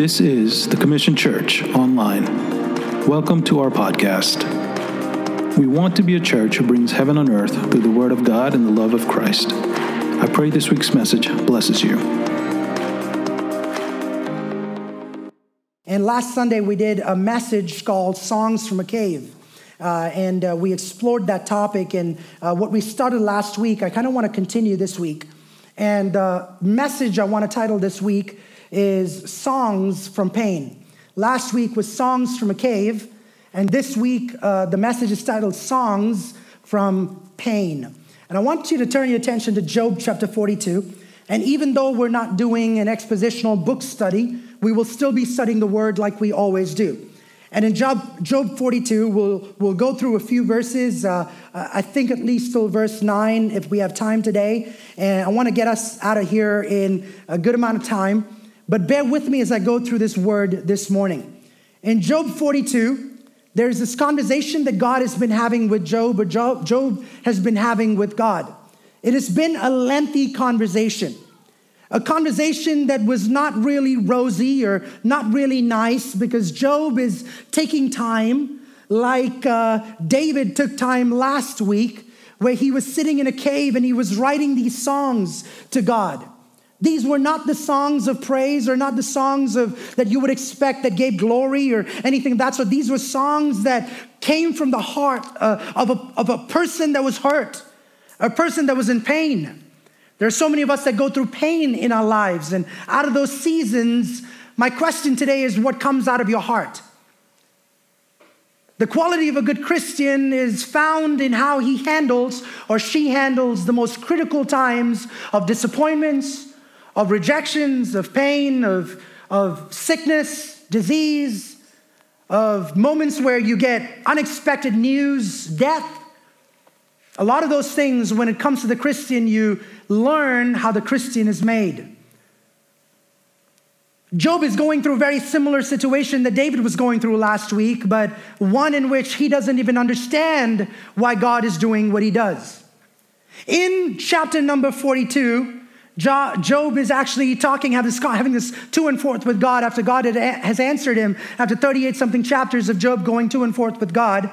This is the Commission Church Online. Welcome to our podcast. We want to be a church who brings heaven on earth through the Word of God and the love of Christ. I pray this week's message blesses you. And last Sunday, we did a message called Songs from a Cave. Uh, and uh, we explored that topic. And uh, what we started last week, I kind of want to continue this week. And the message I want to title this week is Songs from Pain. Last week was Songs from a Cave, and this week uh, the message is titled Songs from Pain. And I want you to turn your attention to Job chapter 42. And even though we're not doing an expositional book study, we will still be studying the word like we always do. And in Job, Job 42, we'll, we'll go through a few verses. Uh, I think at least till verse 9 if we have time today. And I want to get us out of here in a good amount of time. But bear with me as I go through this word this morning. In Job 42, there's this conversation that God has been having with Job, or Job, has been having with God. It has been a lengthy conversation, a conversation that was not really rosy or not really nice because Job is taking time, like uh, David took time last week, where he was sitting in a cave and he was writing these songs to God. These were not the songs of praise or not the songs of that you would expect that gave glory or anything of that sort. These were songs that came from the heart uh, of, a, of a person that was hurt, a person that was in pain. There are so many of us that go through pain in our lives, and out of those seasons, my question today is what comes out of your heart? The quality of a good Christian is found in how he handles or she handles the most critical times of disappointments, of rejections, of pain, of, of sickness, disease, of moments where you get unexpected news, death. A lot of those things, when it comes to the Christian, you learn how the Christian is made. Job is going through a very similar situation that David was going through last week, but one in which he doesn't even understand why God is doing what he does. In chapter number 42, Job is actually talking, having this to and forth with God after God has answered him after 38 something chapters of Job going to and forth with God.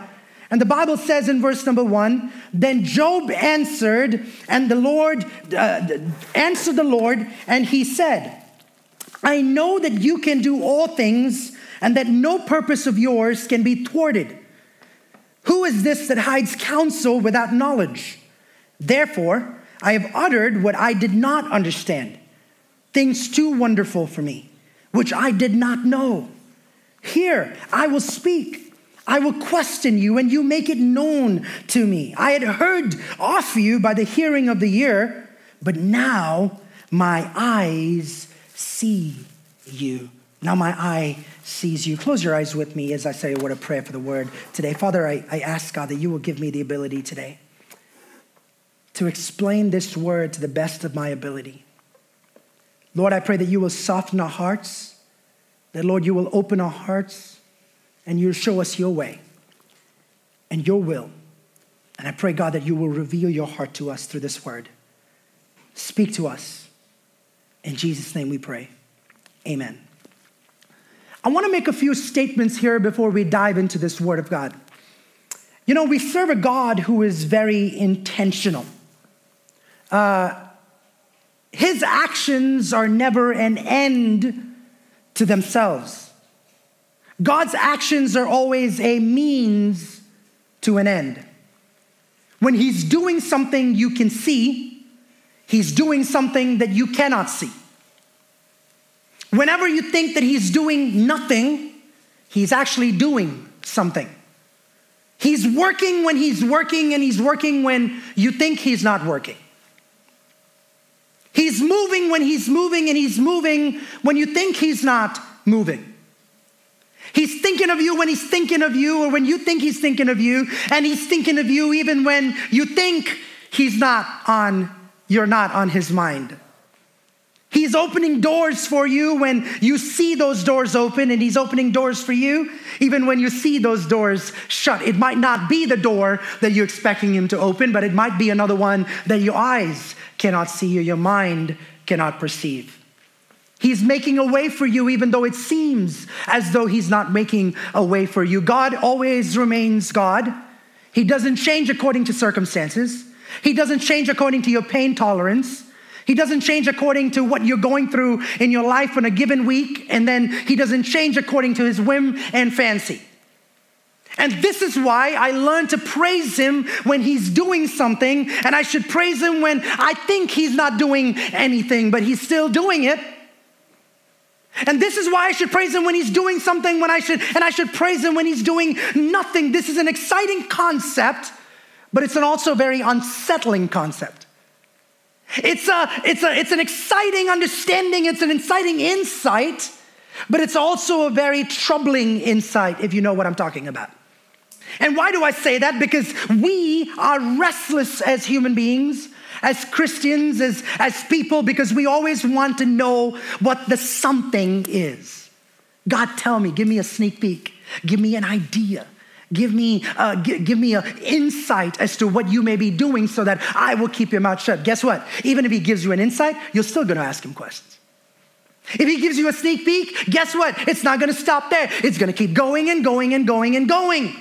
And the Bible says in verse number one, then Job answered, and the Lord uh, answered the Lord, and he said, I know that you can do all things, and that no purpose of yours can be thwarted. Who is this that hides counsel without knowledge? Therefore, I have uttered what I did not understand, things too wonderful for me, which I did not know. Here, I will speak. I will question you, and you make it known to me. I had heard of you by the hearing of the ear, but now my eyes see you. Now my eye sees you. Close your eyes with me as I say a word of prayer for the word today. Father, I, I ask God that you will give me the ability today to explain this word to the best of my ability. Lord, I pray that you will soften our hearts, that, Lord, you will open our hearts and you'll show us your way and your will. And I pray, God, that you will reveal your heart to us through this word. Speak to us. In Jesus' name we pray. Amen. I want to make a few statements here before we dive into this word of God. You know, we serve a God who is very intentional. Uh, his actions are never an end to themselves. God's actions are always a means to an end. When he's doing something you can see, he's doing something that you cannot see. Whenever you think that he's doing nothing, he's actually doing something. He's working when he's working, and he's working when you think he's not working. He's moving when he's moving, and he's moving when you think he's not moving. He's thinking of you when he's thinking of you, or when you think he's thinking of you, and he's thinking of you even when you think he's not on, you're not on his mind. He's opening doors for you when you see those doors open, and He's opening doors for you even when you see those doors shut. It might not be the door that you're expecting Him to open, but it might be another one that your eyes cannot see or your mind cannot perceive. He's making a way for you, even though it seems as though He's not making a way for you. God always remains God. He doesn't change according to circumstances, He doesn't change according to your pain tolerance. He doesn't change according to what you're going through in your life in a given week, and then He doesn't change according to His whim and fancy. And this is why I learned to praise him when he's doing something, and I should praise him when I think he's not doing anything, but he's still doing it. And this is why I should praise him when he's doing something when I should and I should praise him when he's doing nothing. This is an exciting concept, but it's an also very unsettling concept. It's a it's a it's an exciting understanding, it's an exciting insight, but it's also a very troubling insight if you know what I'm talking about. And why do I say that? Because we are restless as human beings, as Christians, as, as people, because we always want to know what the something is. God, tell me, give me a sneak peek, give me an idea. Give me, uh, g- give me an insight as to what you may be doing so that I will keep your mouth shut. Guess what? Even if he gives you an insight, you're still gonna ask him questions. If he gives you a sneak peek, guess what? It's not gonna stop there. It's gonna keep going and going and going and going.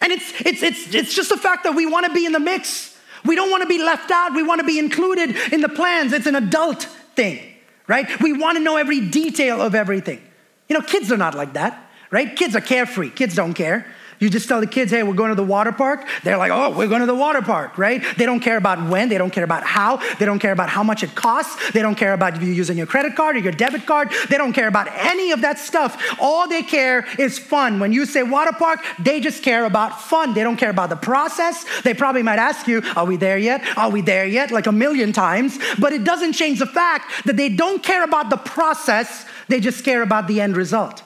And it's, it's, it's, it's just the fact that we want to be in the mix. We don't want to be left out. We want to be included in the plans. It's an adult thing, right? We want to know every detail of everything. You know, kids are not like that, right? Kids are carefree. Kids don't care. You just tell the kids, hey, we're going to the water park. They're like, oh, we're going to the water park, right? They don't care about when, they don't care about how, they don't care about how much it costs, they don't care about you using your credit card or your debit card, they don't care about any of that stuff. All they care is fun. When you say water park, they just care about fun. They don't care about the process. They probably might ask you, are we there yet? Are we there yet? Like a million times. But it doesn't change the fact that they don't care about the process, they just care about the end result.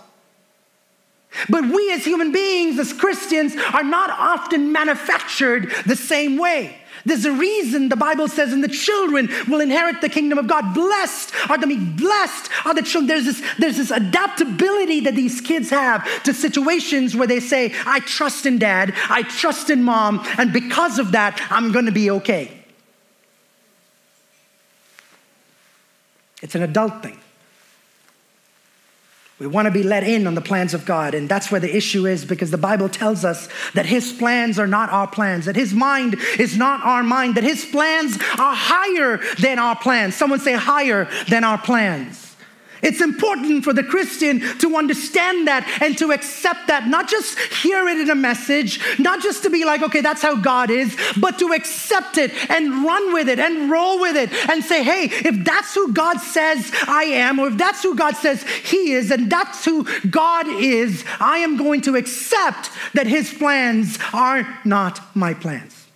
But we as human beings, as Christians, are not often manufactured the same way. There's a reason the Bible says, and the children will inherit the kingdom of God. Blessed are the meek, blessed are the children. There's this, there's this adaptability that these kids have to situations where they say, I trust in dad, I trust in mom, and because of that, I'm gonna be okay. It's an adult thing. We want to be let in on the plans of God. And that's where the issue is because the Bible tells us that His plans are not our plans, that His mind is not our mind, that His plans are higher than our plans. Someone say, higher than our plans. It's important for the Christian to understand that and to accept that, not just hear it in a message, not just to be like, okay, that's how God is, but to accept it and run with it and roll with it and say, hey, if that's who God says I am, or if that's who God says He is, and that's who God is, I am going to accept that His plans are not my plans.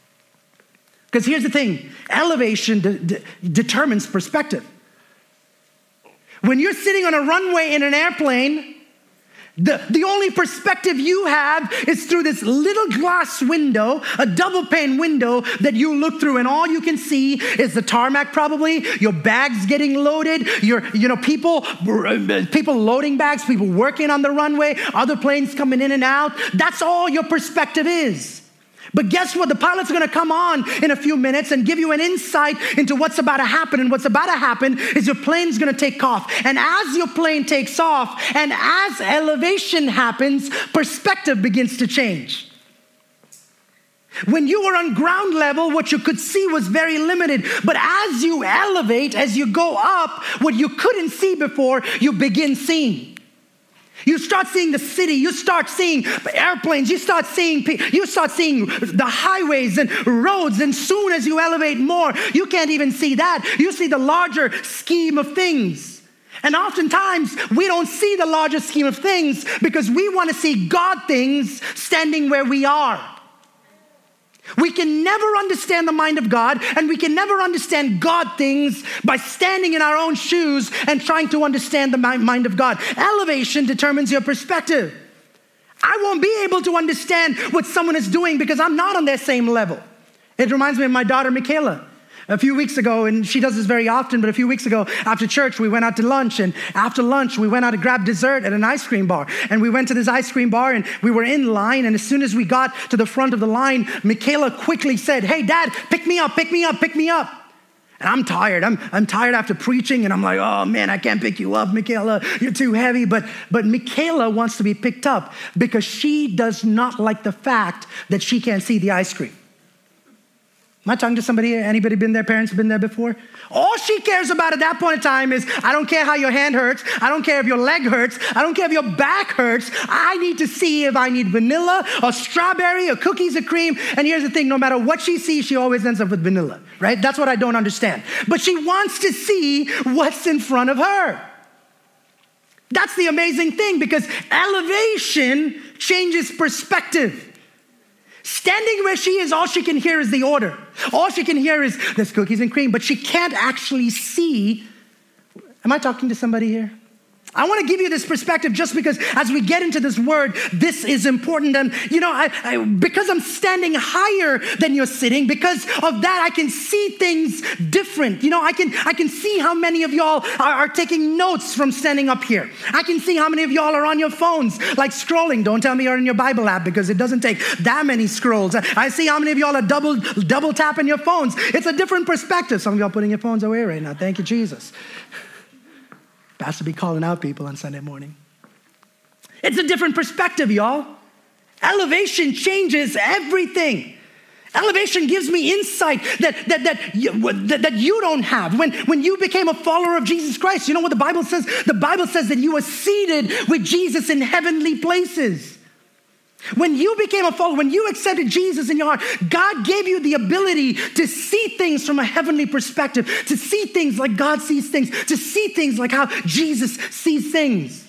Because here's the thing elevation de- de- determines perspective. When you're sitting on a runway in an airplane, the, the only perspective you have is through this little glass window, a double pane window that you look through, and all you can see is the tarmac, probably, your bags getting loaded, your, you know, people, people loading bags, people working on the runway, other planes coming in and out. That's all your perspective is. But guess what? The pilot's gonna come on in a few minutes and give you an insight into what's about to happen. And what's about to happen is your plane's gonna take off. And as your plane takes off and as elevation happens, perspective begins to change. When you were on ground level, what you could see was very limited. But as you elevate, as you go up, what you couldn't see before, you begin seeing. You start seeing the city, you start seeing airplanes, you start seeing you start seeing the highways and roads and soon as you elevate more, you can't even see that. You see the larger scheme of things. And oftentimes we don't see the larger scheme of things because we want to see God things standing where we are. We can never understand the mind of God, and we can never understand God things by standing in our own shoes and trying to understand the mind of God. Elevation determines your perspective. I won't be able to understand what someone is doing because I'm not on their same level. It reminds me of my daughter, Michaela. A few weeks ago, and she does this very often, but a few weeks ago after church, we went out to lunch. And after lunch, we went out to grab dessert at an ice cream bar. And we went to this ice cream bar and we were in line. And as soon as we got to the front of the line, Michaela quickly said, Hey, dad, pick me up, pick me up, pick me up. And I'm tired. I'm, I'm tired after preaching, and I'm like, oh man, I can't pick you up, Michaela. You're too heavy. But, but Michaela wants to be picked up because she does not like the fact that she can't see the ice cream. Am I talking to somebody? Anybody been there? Parents been there before? All she cares about at that point in time is I don't care how your hand hurts. I don't care if your leg hurts. I don't care if your back hurts. I need to see if I need vanilla or strawberry or cookies or cream. And here's the thing no matter what she sees, she always ends up with vanilla, right? That's what I don't understand. But she wants to see what's in front of her. That's the amazing thing because elevation changes perspective. Standing where she is, all she can hear is the order. All she can hear is there's cookies and cream, but she can't actually see. Am I talking to somebody here? I want to give you this perspective just because as we get into this word, this is important. And, you know, I, I, because I'm standing higher than you're sitting, because of that, I can see things different. You know, I can, I can see how many of y'all are, are taking notes from standing up here. I can see how many of y'all are on your phones, like scrolling. Don't tell me you're in your Bible app because it doesn't take that many scrolls. I see how many of y'all are double, double tapping your phones. It's a different perspective. Some of y'all putting your phones away right now. Thank you, Jesus. Pastor be calling out people on Sunday morning. It's a different perspective, y'all. Elevation changes everything. Elevation gives me insight that, that, that, you, that, that you don't have. When, when you became a follower of Jesus Christ, you know what the Bible says? The Bible says that you were seated with Jesus in heavenly places. When you became a follower, when you accepted Jesus in your heart, God gave you the ability to see things from a heavenly perspective, to see things like God sees things, to see things like how Jesus sees things.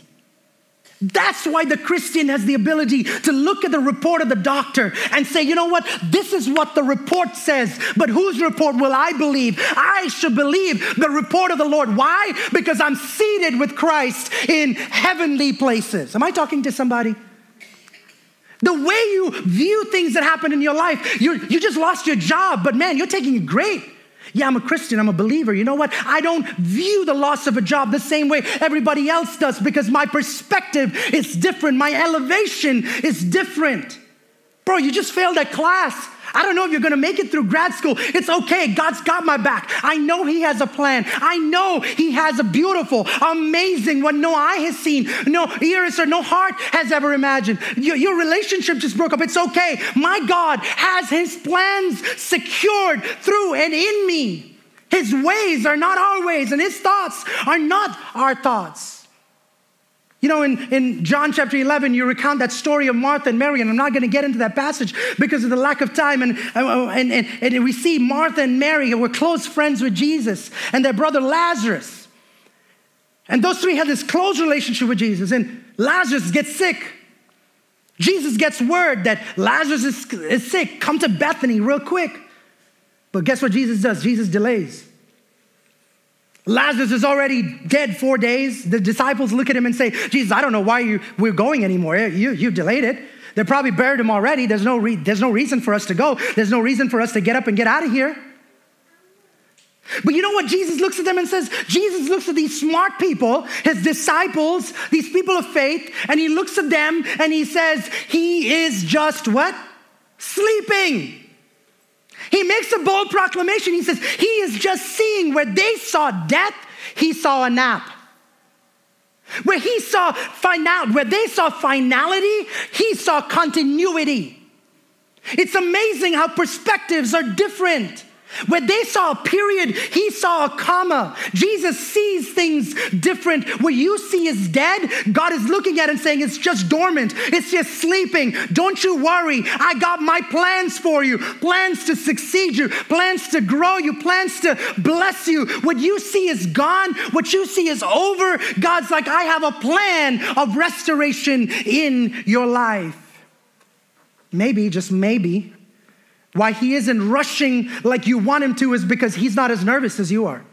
That's why the Christian has the ability to look at the report of the doctor and say, you know what, this is what the report says, but whose report will I believe? I should believe the report of the Lord. Why? Because I'm seated with Christ in heavenly places. Am I talking to somebody? The way you view things that happen in your life, you you just lost your job, but man, you're taking it great. Yeah, I'm a Christian, I'm a believer. You know what? I don't view the loss of a job the same way everybody else does because my perspective is different, my elevation is different. Bro, you just failed that class. I don't know if you're gonna make it through grad school. It's okay. God's got my back. I know He has a plan. I know He has a beautiful, amazing, what no eye has seen, no ears or no heart has ever imagined. Your, your relationship just broke up. It's okay. My God has His plans secured through and in me. His ways are not our ways, and His thoughts are not our thoughts. You know, in, in John chapter 11, you recount that story of Martha and Mary, and I'm not going to get into that passage because of the lack of time. And, uh, and, and, and we see Martha and Mary who were close friends with Jesus and their brother Lazarus. And those three had this close relationship with Jesus, and Lazarus gets sick. Jesus gets word that Lazarus is, is sick. Come to Bethany real quick. But guess what Jesus does? Jesus delays. Lazarus is already dead four days. The disciples look at him and say, Jesus, I don't know why you, we're going anymore. Eh, you, you delayed it. They probably buried him already. There's no, re- there's no reason for us to go. There's no reason for us to get up and get out of here. But you know what? Jesus looks at them and says, Jesus looks at these smart people, his disciples, these people of faith, and he looks at them and he says, He is just what? Sleeping. He makes a bold proclamation. He says, He is just seeing where they saw death, He saw a nap. Where he saw final, where they saw finality, he saw continuity. It's amazing how perspectives are different. When they saw a period, he saw a comma. Jesus sees things different. What you see is dead, God is looking at it and saying it's just dormant, it's just sleeping. Don't you worry. I got my plans for you plans to succeed you, plans to grow you, plans to bless you. What you see is gone, what you see is over. God's like, I have a plan of restoration in your life. Maybe, just maybe, why he isn't rushing like you want him to is because he's not as nervous as you are.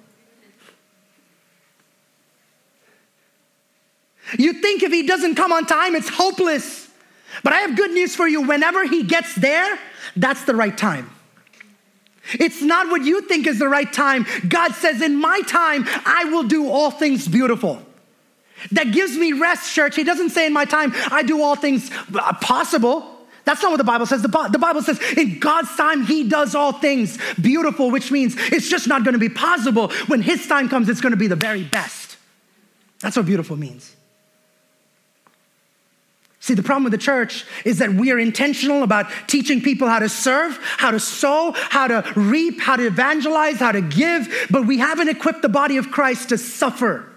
You think if he doesn't come on time, it's hopeless. But I have good news for you. Whenever he gets there, that's the right time. It's not what you think is the right time. God says, In my time, I will do all things beautiful. That gives me rest, church. He doesn't say, In my time, I do all things uh, possible. That's not what the Bible says. The, the Bible says in God's time, He does all things beautiful, which means it's just not going to be possible. When His time comes, it's going to be the very best. That's what beautiful means. See, the problem with the church is that we are intentional about teaching people how to serve, how to sow, how to reap, how to evangelize, how to give, but we haven't equipped the body of Christ to suffer.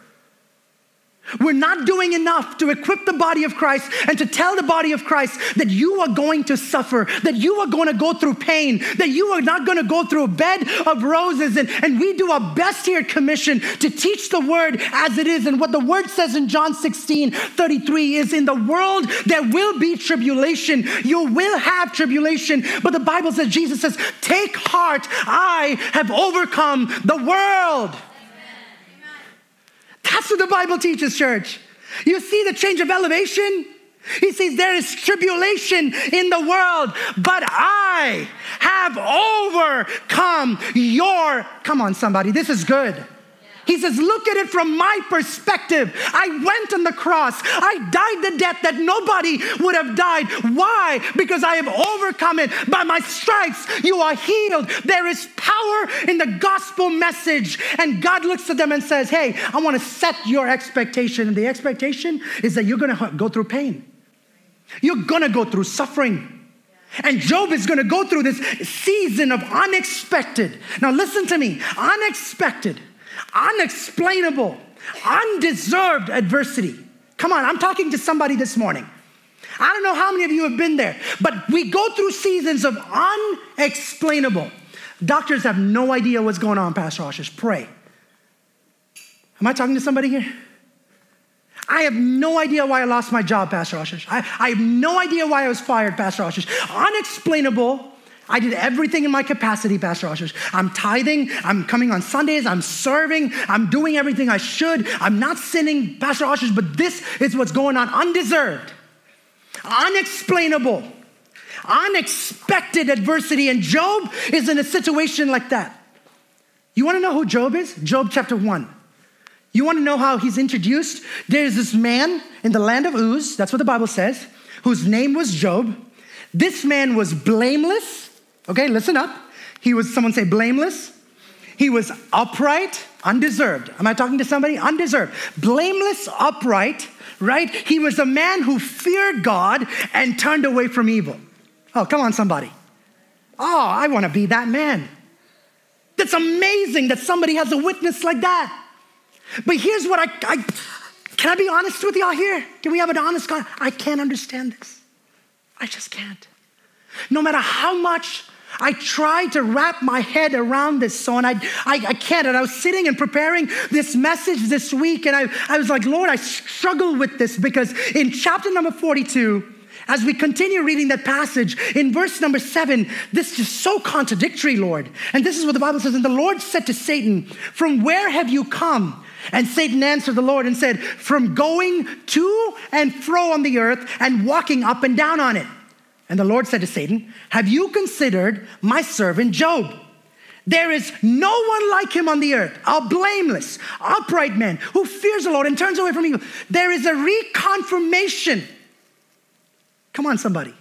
We're not doing enough to equip the body of Christ and to tell the body of Christ that you are going to suffer, that you are going to go through pain, that you are not going to go through a bed of roses. And, and we do our best here at Commission to teach the word as it is. And what the word says in John 16 33 is in the world there will be tribulation. You will have tribulation. But the Bible says, Jesus says, Take heart, I have overcome the world. That's what the Bible teaches, church. You see the change of elevation? He says, There is tribulation in the world, but I have overcome your. Come on, somebody, this is good. He says, Look at it from my perspective. I went on the cross. I died the death that nobody would have died. Why? Because I have overcome it. By my stripes, you are healed. There is power in the gospel message. And God looks at them and says, Hey, I want to set your expectation. And the expectation is that you're going to go through pain, you're going to go through suffering. And Job is going to go through this season of unexpected. Now, listen to me unexpected unexplainable, undeserved adversity. Come on, I'm talking to somebody this morning. I don't know how many of you have been there, but we go through seasons of unexplainable. Doctors have no idea what's going on, Pastor Ashish. Pray. Am I talking to somebody here? I have no idea why I lost my job, Pastor Ashish. I, I have no idea why I was fired, Pastor Ashish. Unexplainable, I did everything in my capacity, Pastor Ashish. I'm tithing, I'm coming on Sundays, I'm serving, I'm doing everything I should. I'm not sinning, Pastor Ashish, but this is what's going on undeserved, unexplainable, unexpected adversity. And Job is in a situation like that. You want to know who Job is? Job chapter 1. You want to know how he's introduced? There's this man in the land of Uz, that's what the Bible says, whose name was Job. This man was blameless Okay, listen up. He was, someone say, blameless. He was upright, undeserved. Am I talking to somebody? Undeserved. Blameless, upright, right? He was a man who feared God and turned away from evil. Oh, come on, somebody. Oh, I want to be that man. That's amazing that somebody has a witness like that. But here's what I, I can I be honest with y'all here? Can we have an honest God? I can't understand this. I just can't. No matter how much I tried to wrap my head around this so, and I, I, I can't. And I was sitting and preparing this message this week, and I, I was like, Lord, I struggle with this because in chapter number 42, as we continue reading that passage, in verse number seven, this is so contradictory, Lord. And this is what the Bible says And the Lord said to Satan, From where have you come? And Satan answered the Lord and said, From going to and fro on the earth and walking up and down on it. And the Lord said to Satan, Have you considered my servant Job? There is no one like him on the earth, a blameless, upright man who fears the Lord and turns away from evil. There is a reconfirmation. Come on, somebody.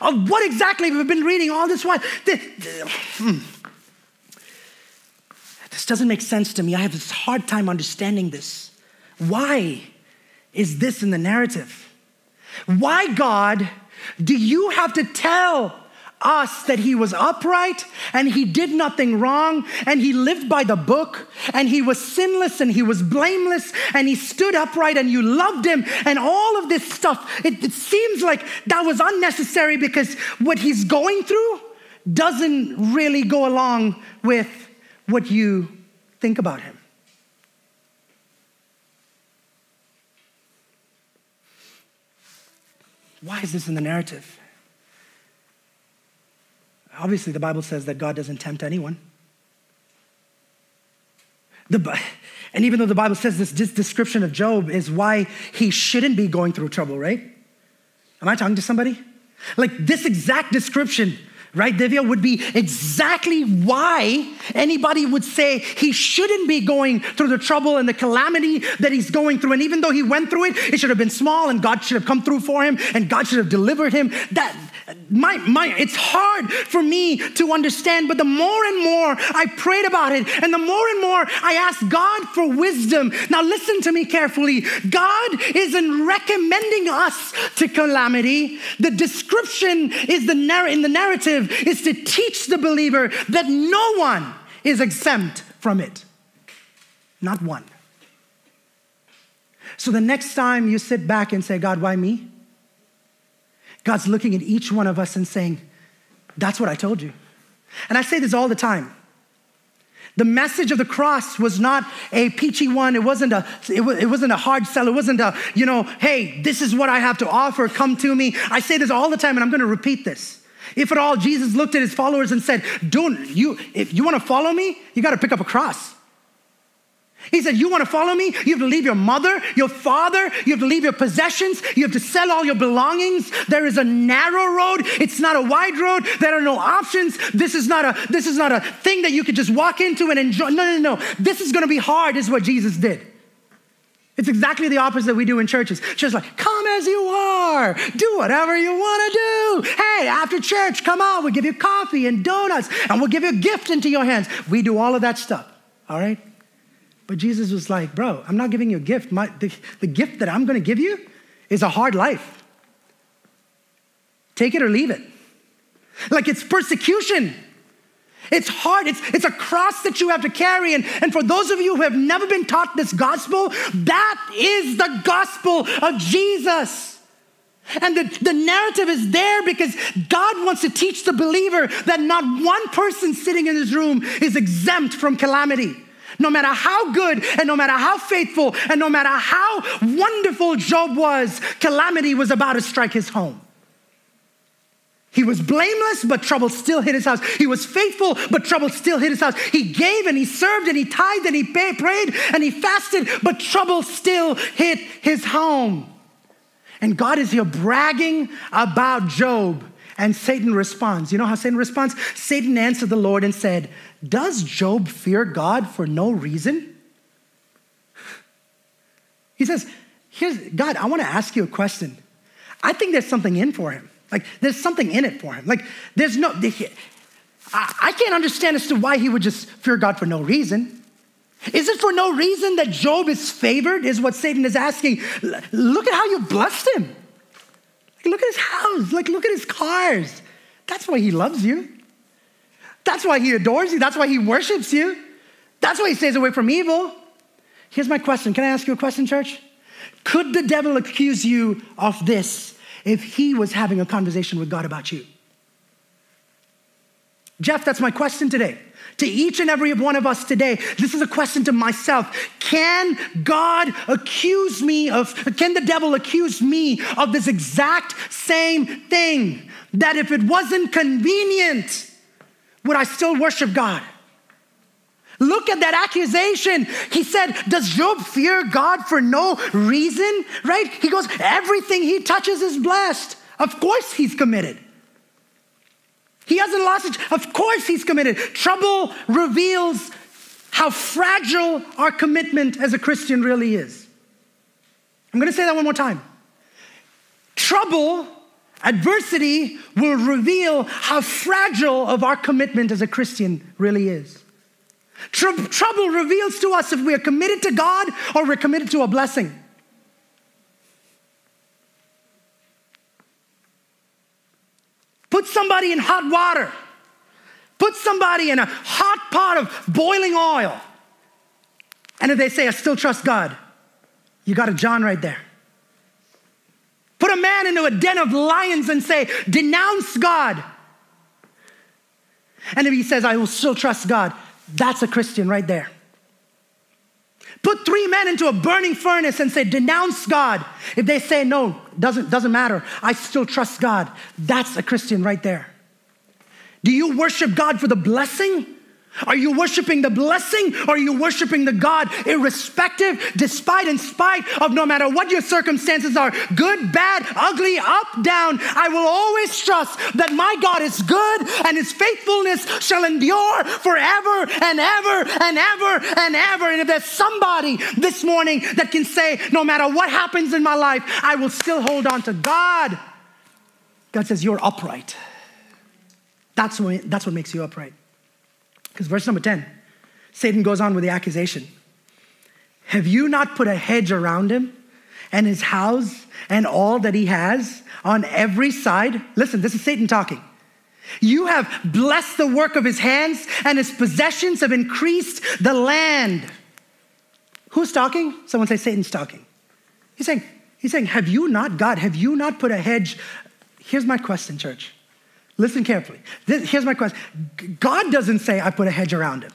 Of what exactly we've been reading all this while. Hmm. This doesn't make sense to me. I have this hard time understanding this. Why is this in the narrative? Why, God, do you have to tell us that he was upright and he did nothing wrong and he lived by the book and he was sinless and he was blameless and he stood upright and you loved him and all of this stuff. It, it seems like that was unnecessary because what he's going through doesn't really go along with what you think about him. Why is this in the narrative? Obviously, the Bible says that God doesn't tempt anyone. The, and even though the Bible says this, this description of Job is why he shouldn't be going through trouble, right? Am I talking to somebody? Like this exact description right, Divya, would be exactly why anybody would say he shouldn't be going through the trouble and the calamity that he's going through. And even though he went through it, it should have been small and God should have come through for him and God should have delivered him. That my, my, it's hard for me to understand, but the more and more I prayed about it, and the more and more I asked God for wisdom. Now, listen to me carefully. God isn't recommending us to calamity. The description is the narr- in the narrative is to teach the believer that no one is exempt from it. Not one. So the next time you sit back and say, God, why me? God's looking at each one of us and saying, That's what I told you. And I say this all the time. The message of the cross was not a peachy one. It wasn't a, it, wasn't a hard sell. It wasn't a, you know, hey, this is what I have to offer. Come to me. I say this all the time, and I'm going to repeat this. If at all, Jesus looked at his followers and said, Don't you, if you want to follow me, you got to pick up a cross. He said, You want to follow me? You have to leave your mother, your father, you have to leave your possessions, you have to sell all your belongings. There is a narrow road, it's not a wide road, there are no options. This is not a this is not a thing that you could just walk into and enjoy. No, no, no. This is gonna be hard, is what Jesus did. It's exactly the opposite that we do in churches. Just like, come as you are, do whatever you want to do. Hey, after church, come out, we'll give you coffee and donuts, and we'll give you a gift into your hands. We do all of that stuff, all right? But Jesus was like, bro, I'm not giving you a gift. My, the, the gift that I'm going to give you is a hard life. Take it or leave it. Like it's persecution. It's hard. It's, it's a cross that you have to carry. And, and for those of you who have never been taught this gospel, that is the gospel of Jesus. And the, the narrative is there because God wants to teach the believer that not one person sitting in this room is exempt from calamity. No matter how good and no matter how faithful and no matter how wonderful Job was, calamity was about to strike his home. He was blameless, but trouble still hit his house. He was faithful, but trouble still hit his house. He gave and he served and he tithed and he prayed and he fasted, but trouble still hit his home. And God is here bragging about Job. And Satan responds. You know how Satan responds? Satan answered the Lord and said, does Job fear God for no reason? He says, Here's God, I want to ask you a question. I think there's something in for him. Like, there's something in it for him. Like, there's no, I can't understand as to why he would just fear God for no reason. Is it for no reason that Job is favored, is what Satan is asking? Look at how you blessed him. Like, look at his house. Like, look at his cars. That's why he loves you. That's why he adores you. That's why he worships you. That's why he stays away from evil. Here's my question Can I ask you a question, church? Could the devil accuse you of this if he was having a conversation with God about you? Jeff, that's my question today. To each and every one of us today, this is a question to myself. Can God accuse me of, can the devil accuse me of this exact same thing? That if it wasn't convenient, would I still worship God? Look at that accusation. He said, Does Job fear God for no reason? Right? He goes, Everything he touches is blessed. Of course he's committed. He hasn't lost it. Of course he's committed. Trouble reveals how fragile our commitment as a Christian really is. I'm going to say that one more time. Trouble Adversity will reveal how fragile of our commitment as a Christian really is. Tr- trouble reveals to us if we are committed to God or we're committed to a blessing. Put somebody in hot water. Put somebody in a hot pot of boiling oil. And if they say, I still trust God, you got a John right there. Put a man into a den of lions and say, denounce God. And if he says, I will still trust God, that's a Christian right there. Put three men into a burning furnace and say, denounce God. If they say, no, doesn't, doesn't matter, I still trust God, that's a Christian right there. Do you worship God for the blessing Are you worshiping the blessing or are you worshiping the God, irrespective, despite, in spite of no matter what your circumstances are good, bad, ugly, up, down? I will always trust that my God is good and his faithfulness shall endure forever and ever and ever and ever. And if there's somebody this morning that can say, no matter what happens in my life, I will still hold on to God, God says, You're upright. That's what, that's what makes you upright. Because verse number 10, Satan goes on with the accusation Have you not put a hedge around him and his house and all that he has on every side? Listen, this is Satan talking. You have blessed the work of his hands, and his possessions have increased the land. Who's talking? Someone say Satan's talking. He's saying, he's saying, Have you not, God, have you not put a hedge? Here's my question, church. Listen carefully. This, here's my question God doesn't say, I put a hedge around him.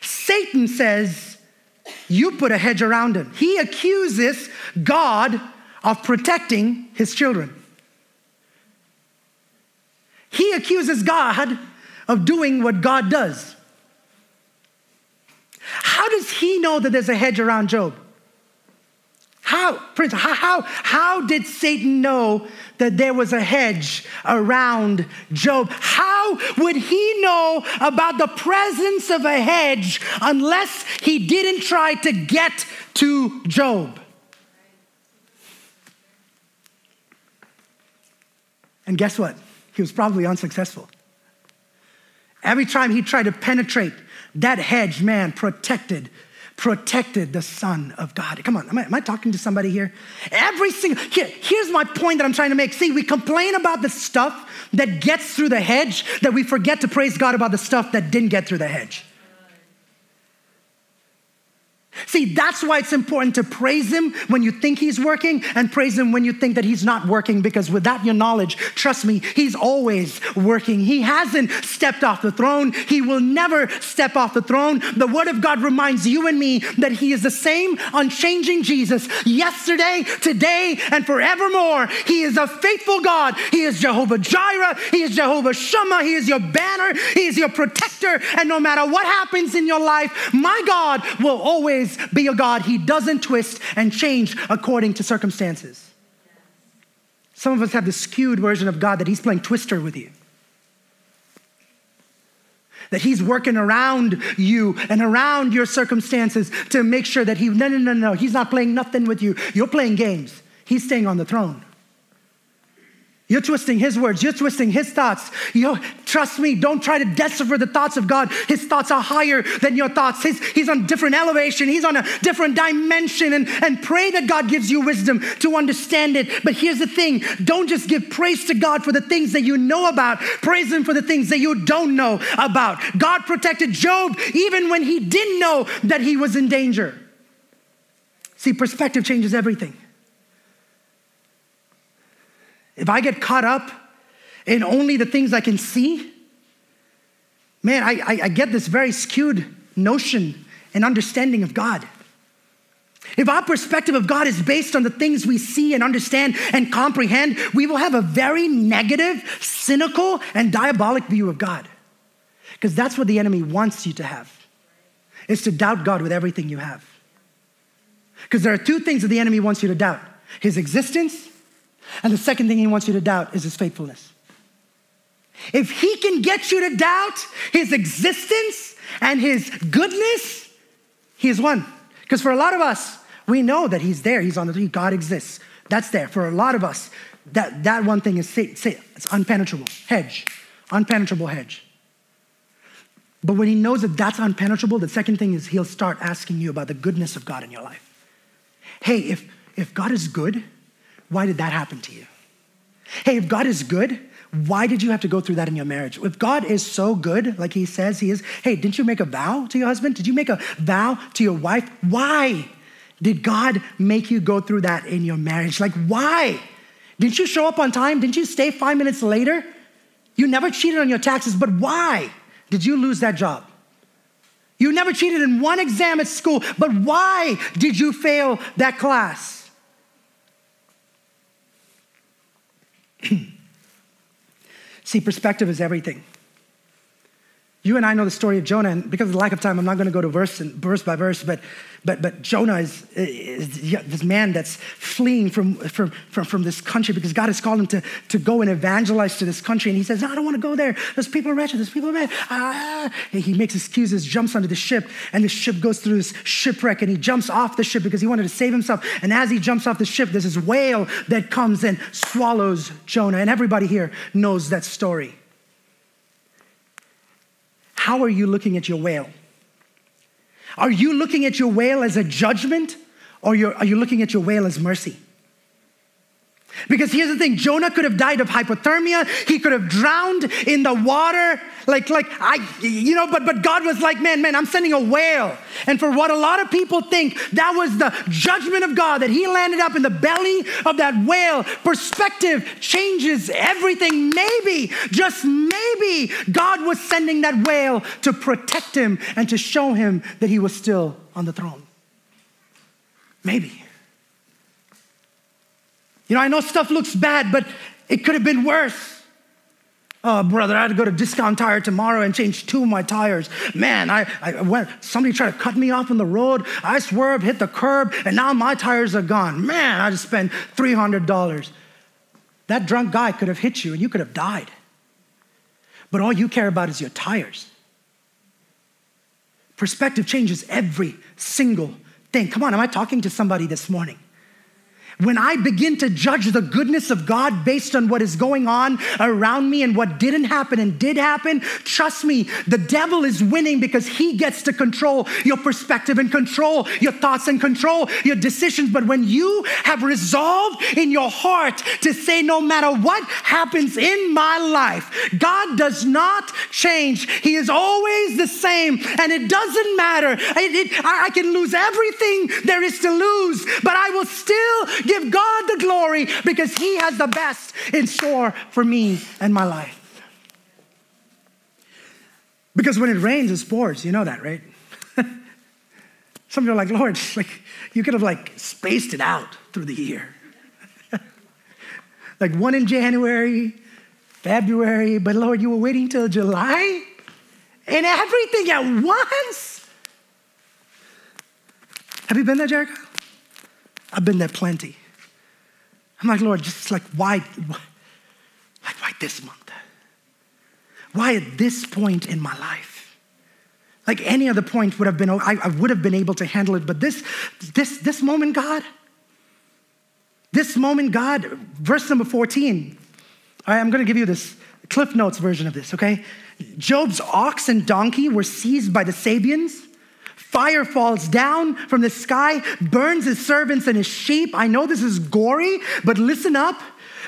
Satan says, You put a hedge around him. He accuses God of protecting his children. He accuses God of doing what God does. How does he know that there's a hedge around Job? How, Prince, how, how, how did Satan know that there was a hedge around Job? How would he know about the presence of a hedge unless he didn't try to get to Job? And guess what? He was probably unsuccessful. Every time he tried to penetrate, that hedge, man, protected protected the Son of God. Come on, am I, am I, talking to somebody here? Every single, here, here's my point that I'm trying to make. See, we complain about the stuff that gets through the hedge, that we forget to praise God about the stuff that didn't get through the hedge. See, that's why it's important to praise Him when you think He's working and praise Him when you think that He's not working, because without your knowledge, trust me, He's always working. He hasn't stepped off the throne, He will never step off the throne. The Word of God reminds you and me that He is the same unchanging Jesus yesterday, today, and forevermore. He is a faithful God. He is Jehovah Jireh, He is Jehovah Shammah, He is your banner, He is your protector. And no matter what happens in your life, my God will always always be a God. He doesn't twist and change according to circumstances. Some of us have the skewed version of God that He's playing twister with you. That He's working around you and around your circumstances to make sure that He, no, no, no, no, He's not playing nothing with you. You're playing games. He's staying on the throne. You're twisting his words. You're twisting his thoughts. You trust me. Don't try to decipher the thoughts of God. His thoughts are higher than your thoughts. His, he's on different elevation. He's on a different dimension. And, and pray that God gives you wisdom to understand it. But here's the thing: don't just give praise to God for the things that you know about. Praise Him for the things that you don't know about. God protected Job even when he didn't know that he was in danger. See, perspective changes everything. If I get caught up in only the things I can see, man, I, I, I get this very skewed notion and understanding of God. If our perspective of God is based on the things we see and understand and comprehend, we will have a very negative, cynical, and diabolic view of God. Because that's what the enemy wants you to have, is to doubt God with everything you have. Because there are two things that the enemy wants you to doubt his existence and the second thing he wants you to doubt is his faithfulness. If he can get you to doubt his existence and his goodness, he is one. Because for a lot of us, we know that he's there, he's on the God exists. That's there. For a lot of us, that, that one thing is say, it's unpenetrable. Hedge. Unpenetrable hedge. But when he knows that that's unpenetrable, the second thing is he'll start asking you about the goodness of God in your life. Hey, if, if God is good, why did that happen to you? Hey, if God is good, why did you have to go through that in your marriage? If God is so good, like he says he is, hey, didn't you make a vow to your husband? Did you make a vow to your wife? Why did God make you go through that in your marriage? Like, why? Didn't you show up on time? Didn't you stay five minutes later? You never cheated on your taxes, but why did you lose that job? You never cheated in one exam at school, but why did you fail that class? See, perspective is everything. You and I know the story of Jonah, and because of the lack of time, I'm not going to go to verse, and, verse by verse, but, but, but Jonah is, is this man that's fleeing from, from, from, from, this country because God has called him to, to go and evangelize to this country. And he says, No, I don't want to go there. Those people are wretched. Those people are bad. Ah. he makes excuses, jumps onto the ship, and the ship goes through this shipwreck, and he jumps off the ship because he wanted to save himself. And as he jumps off the ship, there's this whale that comes and swallows Jonah. And everybody here knows that story. How are you looking at your whale? Are you looking at your whale as a judgment or are you looking at your whale as mercy? Because here's the thing Jonah could have died of hypothermia. He could have drowned in the water. Like, like I, you know, but, but God was like, man, man, I'm sending a whale. And for what a lot of people think, that was the judgment of God, that he landed up in the belly of that whale. Perspective changes everything. Maybe, just maybe, God was sending that whale to protect him and to show him that he was still on the throne. Maybe. You know, I know stuff looks bad, but it could have been worse. Oh, brother, I had to go to Discount Tire tomorrow and change two of my tires. Man, I, I went, somebody tried to cut me off on the road. I swerved, hit the curb, and now my tires are gone. Man, I just spent $300. That drunk guy could have hit you and you could have died. But all you care about is your tires. Perspective changes every single thing. Come on, am I talking to somebody this morning? When I begin to judge the goodness of God based on what is going on around me and what didn't happen and did happen, trust me, the devil is winning because he gets to control your perspective and control your thoughts and control your decisions. But when you have resolved in your heart to say, no matter what happens in my life, God does not change. He is always the same, and it doesn't matter. It, it, I, I can lose everything there is to lose, but I will still give God the glory because He has the best in store for me and my life. Because when it rains, it pours. You know that, right? Some of you are like, Lord, like you could have like spaced it out through the year. like one in January, February, but Lord, you were waiting till July and everything at once. Have you been there, Jericho? I've been there plenty. I'm like, Lord, just like, why, why, like, why this month? Why at this point in my life? Like any other point would have been, I, I would have been able to handle it, but this, this, this moment, God, this moment, God, verse number 14. All right, I'm going to give you this Cliff Notes version of this, okay? Job's ox and donkey were seized by the Sabeans. Fire falls down from the sky, burns his servants and his sheep. I know this is gory, but listen up.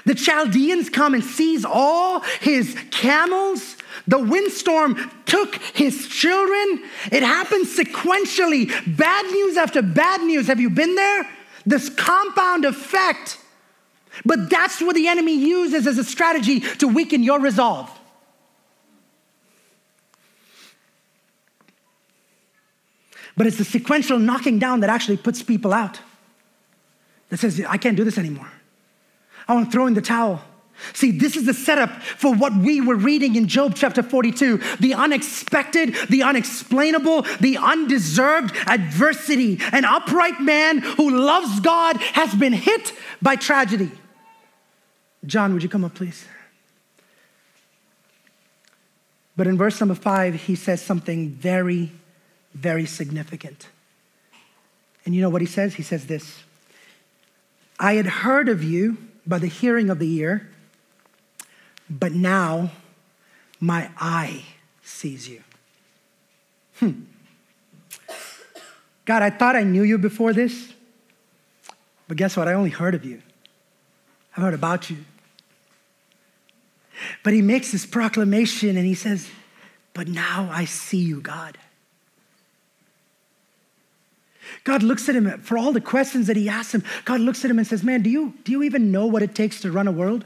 The Chaldeans come and seize all his camels. The windstorm took his children. It happened sequentially. Bad news after bad news. Have you been there? This compound effect. But that's what the enemy uses as a strategy to weaken your resolve. But it's the sequential knocking down that actually puts people out. That says, I can't do this anymore. I want to throw in the towel. See, this is the setup for what we were reading in Job chapter 42 the unexpected, the unexplainable, the undeserved adversity. An upright man who loves God has been hit by tragedy. John, would you come up, please? But in verse number five, he says something very very significant. And you know what he says? He says this I had heard of you by the hearing of the ear, but now my eye sees you. Hmm. God, I thought I knew you before this, but guess what? I only heard of you. I've heard about you. But he makes this proclamation and he says, But now I see you, God. God looks at him for all the questions that he asks him. God looks at him and says, Man, do you, do you even know what it takes to run a world?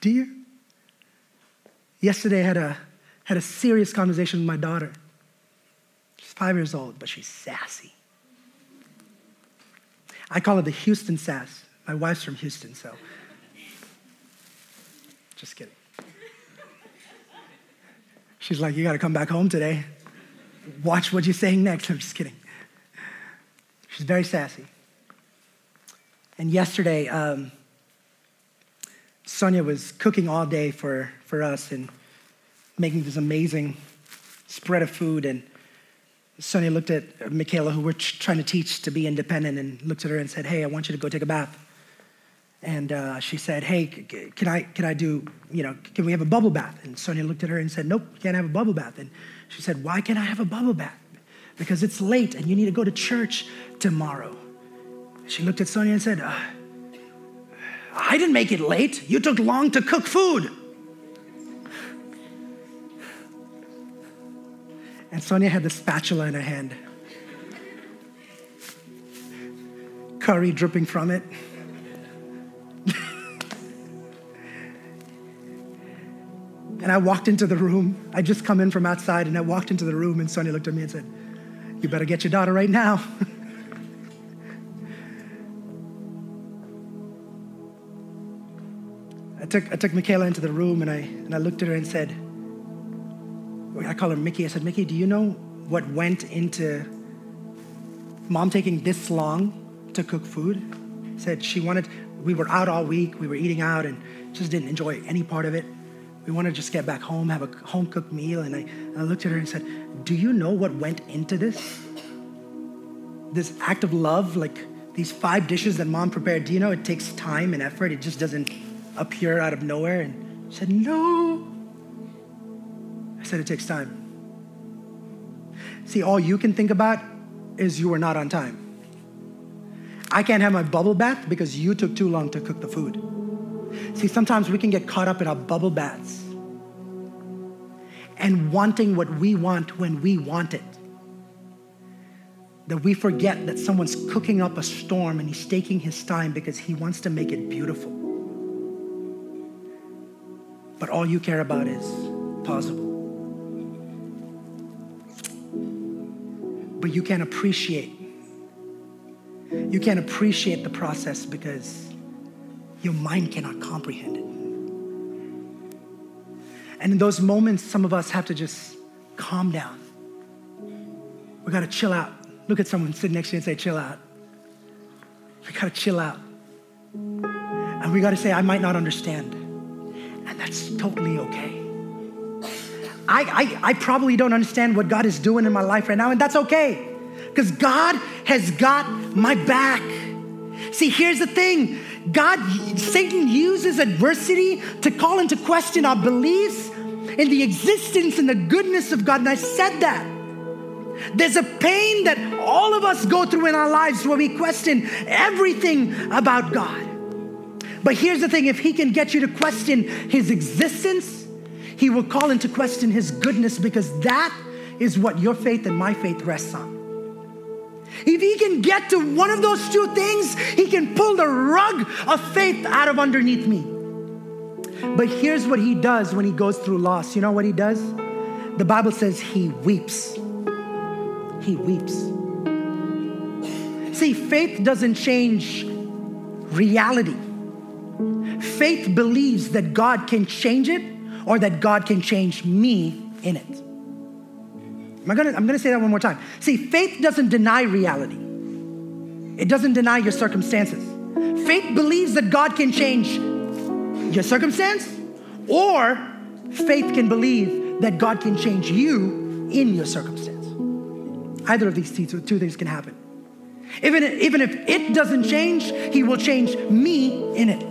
Do you? Yesterday, I had a, had a serious conversation with my daughter. She's five years old, but she's sassy. I call her the Houston sass. My wife's from Houston, so. Just kidding. She's like, You got to come back home today. Watch what you're saying next. I'm just kidding. She's very sassy. And yesterday, um, Sonia was cooking all day for, for us and making this amazing spread of food. And Sonia looked at Michaela, who we're trying to teach to be independent, and looked at her and said, Hey, I want you to go take a bath. And uh, she said, Hey, can I, can I do, you know, can we have a bubble bath? And Sonia looked at her and said, Nope, you can't have a bubble bath. And she said, Why can't I have a bubble bath? Because it's late and you need to go to church tomorrow. She looked at Sonia and said, uh, I didn't make it late. You took long to cook food. And Sonia had the spatula in her hand, curry dripping from it. And I walked into the room. I just come in from outside, and I walked into the room, and Sonia looked at me and said, You better get your daughter right now. I took, I took Michaela into the room and I, and I looked at her and said, I call her Mickey. I said, Mickey, do you know what went into mom taking this long to cook food? Said she wanted, we were out all week, we were eating out and just didn't enjoy any part of it. We want to just get back home, have a home cooked meal. And I, and I looked at her and said, Do you know what went into this? This act of love, like these five dishes that mom prepared, do you know it takes time and effort? It just doesn't appear out of nowhere? And she said, No. I said, It takes time. See, all you can think about is you were not on time. I can't have my bubble bath because you took too long to cook the food. See, sometimes we can get caught up in our bubble baths and wanting what we want when we want it. That we forget that someone's cooking up a storm and he's taking his time because he wants to make it beautiful. But all you care about is possible. But you can't appreciate. You can't appreciate the process because your mind cannot comprehend it. And in those moments, some of us have to just calm down. We gotta chill out. Look at someone sitting next to you and say, chill out. We gotta chill out. And we gotta say, I might not understand. And that's totally okay. I, I, I probably don't understand what God is doing in my life right now, and that's okay. Because God has got my back. See, here's the thing God, Satan uses adversity to call into question our beliefs in the existence and the goodness of God. And I said that. There's a pain that all of us go through in our lives where we question everything about God. But here's the thing if He can get you to question His existence, He will call into question His goodness because that is what your faith and my faith rests on. If he can get to one of those two things, he can pull the rug of faith out of underneath me. But here's what he does when he goes through loss. You know what he does? The Bible says he weeps. He weeps. See, faith doesn't change reality. Faith believes that God can change it or that God can change me in it. Am I gonna, I'm gonna say that one more time. See, faith doesn't deny reality, it doesn't deny your circumstances. Faith believes that God can change your circumstance, or faith can believe that God can change you in your circumstance. Either of these two, two things can happen. Even, even if it doesn't change, He will change me in it.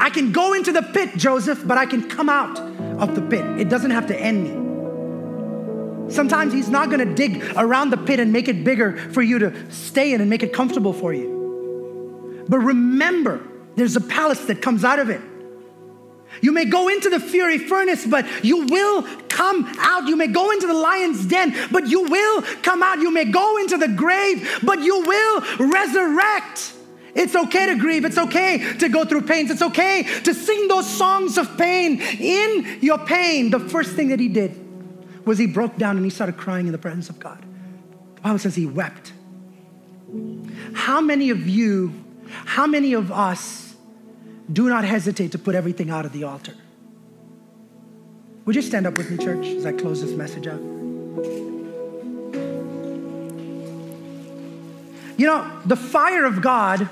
I can go into the pit, Joseph, but I can come out of the pit. It doesn't have to end me. Sometimes He's not gonna dig around the pit and make it bigger for you to stay in and make it comfortable for you. But remember, there's a palace that comes out of it. You may go into the fury furnace, but you will come out. You may go into the lion's den, but you will come out. You may go into the grave, but you will resurrect. It's okay to grieve. It's okay to go through pains. It's okay to sing those songs of pain. In your pain, the first thing that he did was he broke down and he started crying in the presence of God. The Bible says he wept. How many of you, how many of us do not hesitate to put everything out at the altar? Would you stand up with me, church, as I close this message out? You know, the fire of God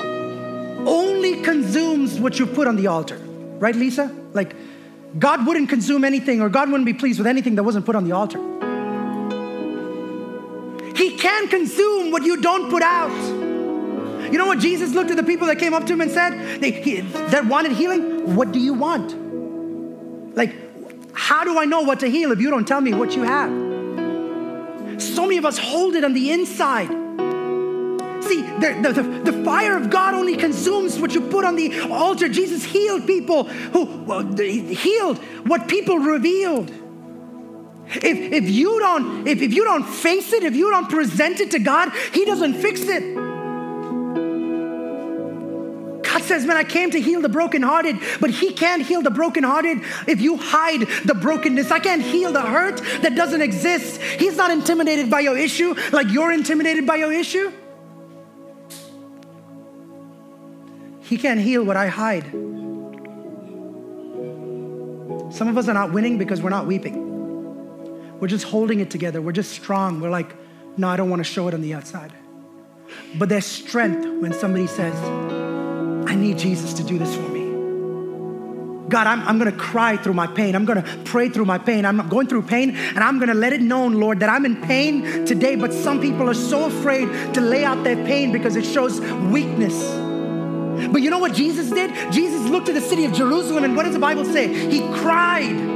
only consumes what you put on the altar. Right, Lisa? Like, God wouldn't consume anything or God wouldn't be pleased with anything that wasn't put on the altar. He can consume what you don't put out. You know what Jesus looked at the people that came up to him and said? They, he, that wanted healing, what do you want? Like, how do I know what to heal if you don't tell me what you have? So many of us hold it on the inside. See, the, the, the, the fire of God only consumes what you put on the altar. Jesus healed people who well, healed what people revealed. If, if you don't if, if you don't face it, if you don't present it to God, He doesn't fix it. God says, Man, I came to heal the brokenhearted, but He can't heal the brokenhearted if you hide the brokenness. I can't heal the hurt that doesn't exist. He's not intimidated by your issue like you're intimidated by your issue. He can't heal what I hide. Some of us are not winning because we're not weeping. We're just holding it together. We're just strong. We're like, no, I don't want to show it on the outside. But there's strength when somebody says, I need Jesus to do this for me. God, I'm, I'm gonna cry through my pain. I'm gonna pray through my pain. I'm going through pain and I'm gonna let it known, Lord, that I'm in pain today. But some people are so afraid to lay out their pain because it shows weakness. But you know what Jesus did? Jesus looked at the city of Jerusalem and what does the Bible say? He cried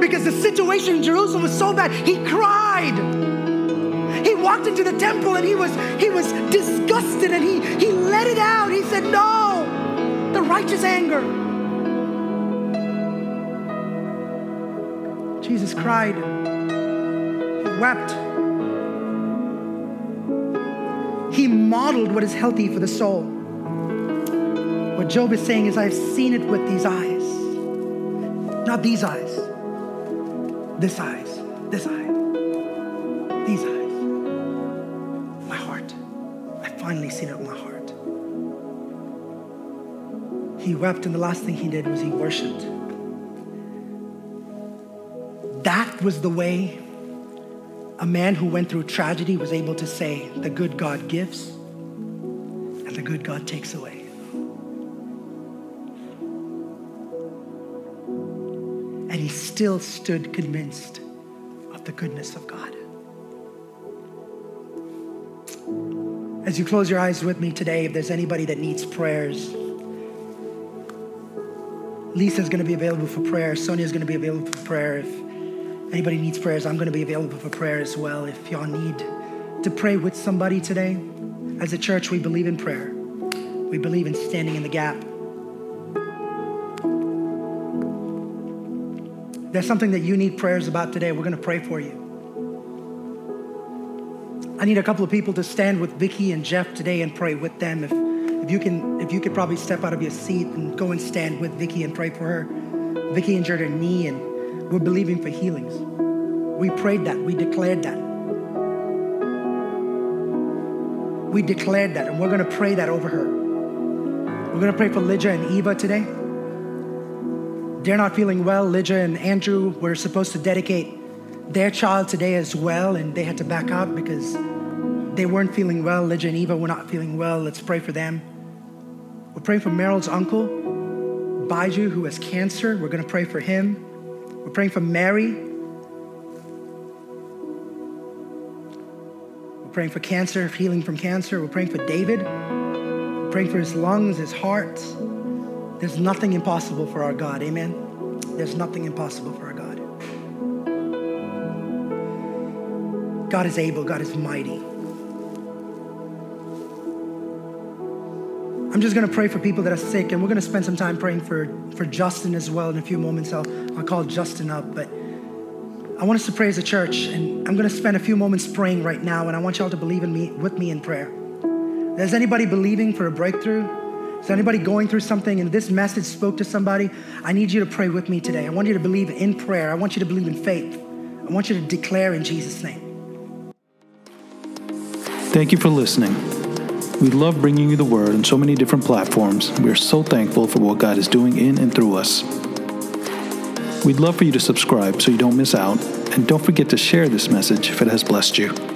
because the situation in Jerusalem was so bad. He cried. He walked into the temple and he was he was disgusted and he he let it out. He said, "No, the righteous anger." Jesus cried. He wept. He modeled what is healthy for the soul. What Job is saying is, I've seen it with these eyes. Not these eyes, this eyes, this eye, these eyes. My heart. I finally seen it with my heart. He wept, and the last thing he did was he worshiped. That was the way a man who went through tragedy was able to say, The good God gives and the good God takes away. He still stood convinced of the goodness of God. As you close your eyes with me today, if there's anybody that needs prayers, Lisa's going to be available for prayer. Sonia's going to be available for prayer. If anybody needs prayers, I'm going to be available for prayer as well. If y'all need to pray with somebody today, as a church, we believe in prayer. We believe in standing in the gap. There's something that you need prayers about today, we're going to pray for you. I need a couple of people to stand with Vicky and Jeff today and pray with them. If, if you can, if you could probably step out of your seat and go and stand with Vicky and pray for her. Vicky injured her knee, and we're believing for healings. We prayed that. We declared that. We declared that, and we're going to pray that over her. We're going to pray for Lydia and Eva today they're not feeling well. Lydia and Andrew were supposed to dedicate their child today as well, and they had to back out because they weren't feeling well. Lydia and Eva were not feeling well. Let's pray for them. We're praying for Meryl's uncle, Baiju, who has cancer. We're going to pray for him. We're praying for Mary. We're praying for cancer, healing from cancer. We're praying for David. We're praying for his lungs, his heart. There's nothing impossible for our God. Amen. There's nothing impossible for our God. God is able, God is mighty. I'm just to pray for people that are sick, and we're to spend some time praying for, for Justin as well in a few moments. I'll, I'll call Justin up, but I want us to pray as a church, and I'm to spend a few moments praying right now, and I want y'all to believe in me with me in prayer. Is anybody believing for a breakthrough? Is anybody going through something and this message spoke to somebody? I need you to pray with me today. I want you to believe in prayer. I want you to believe in faith. I want you to declare in Jesus' name. Thank you for listening. We love bringing you the word on so many different platforms. We are so thankful for what God is doing in and through us. We'd love for you to subscribe so you don't miss out, and don't forget to share this message if it has blessed you.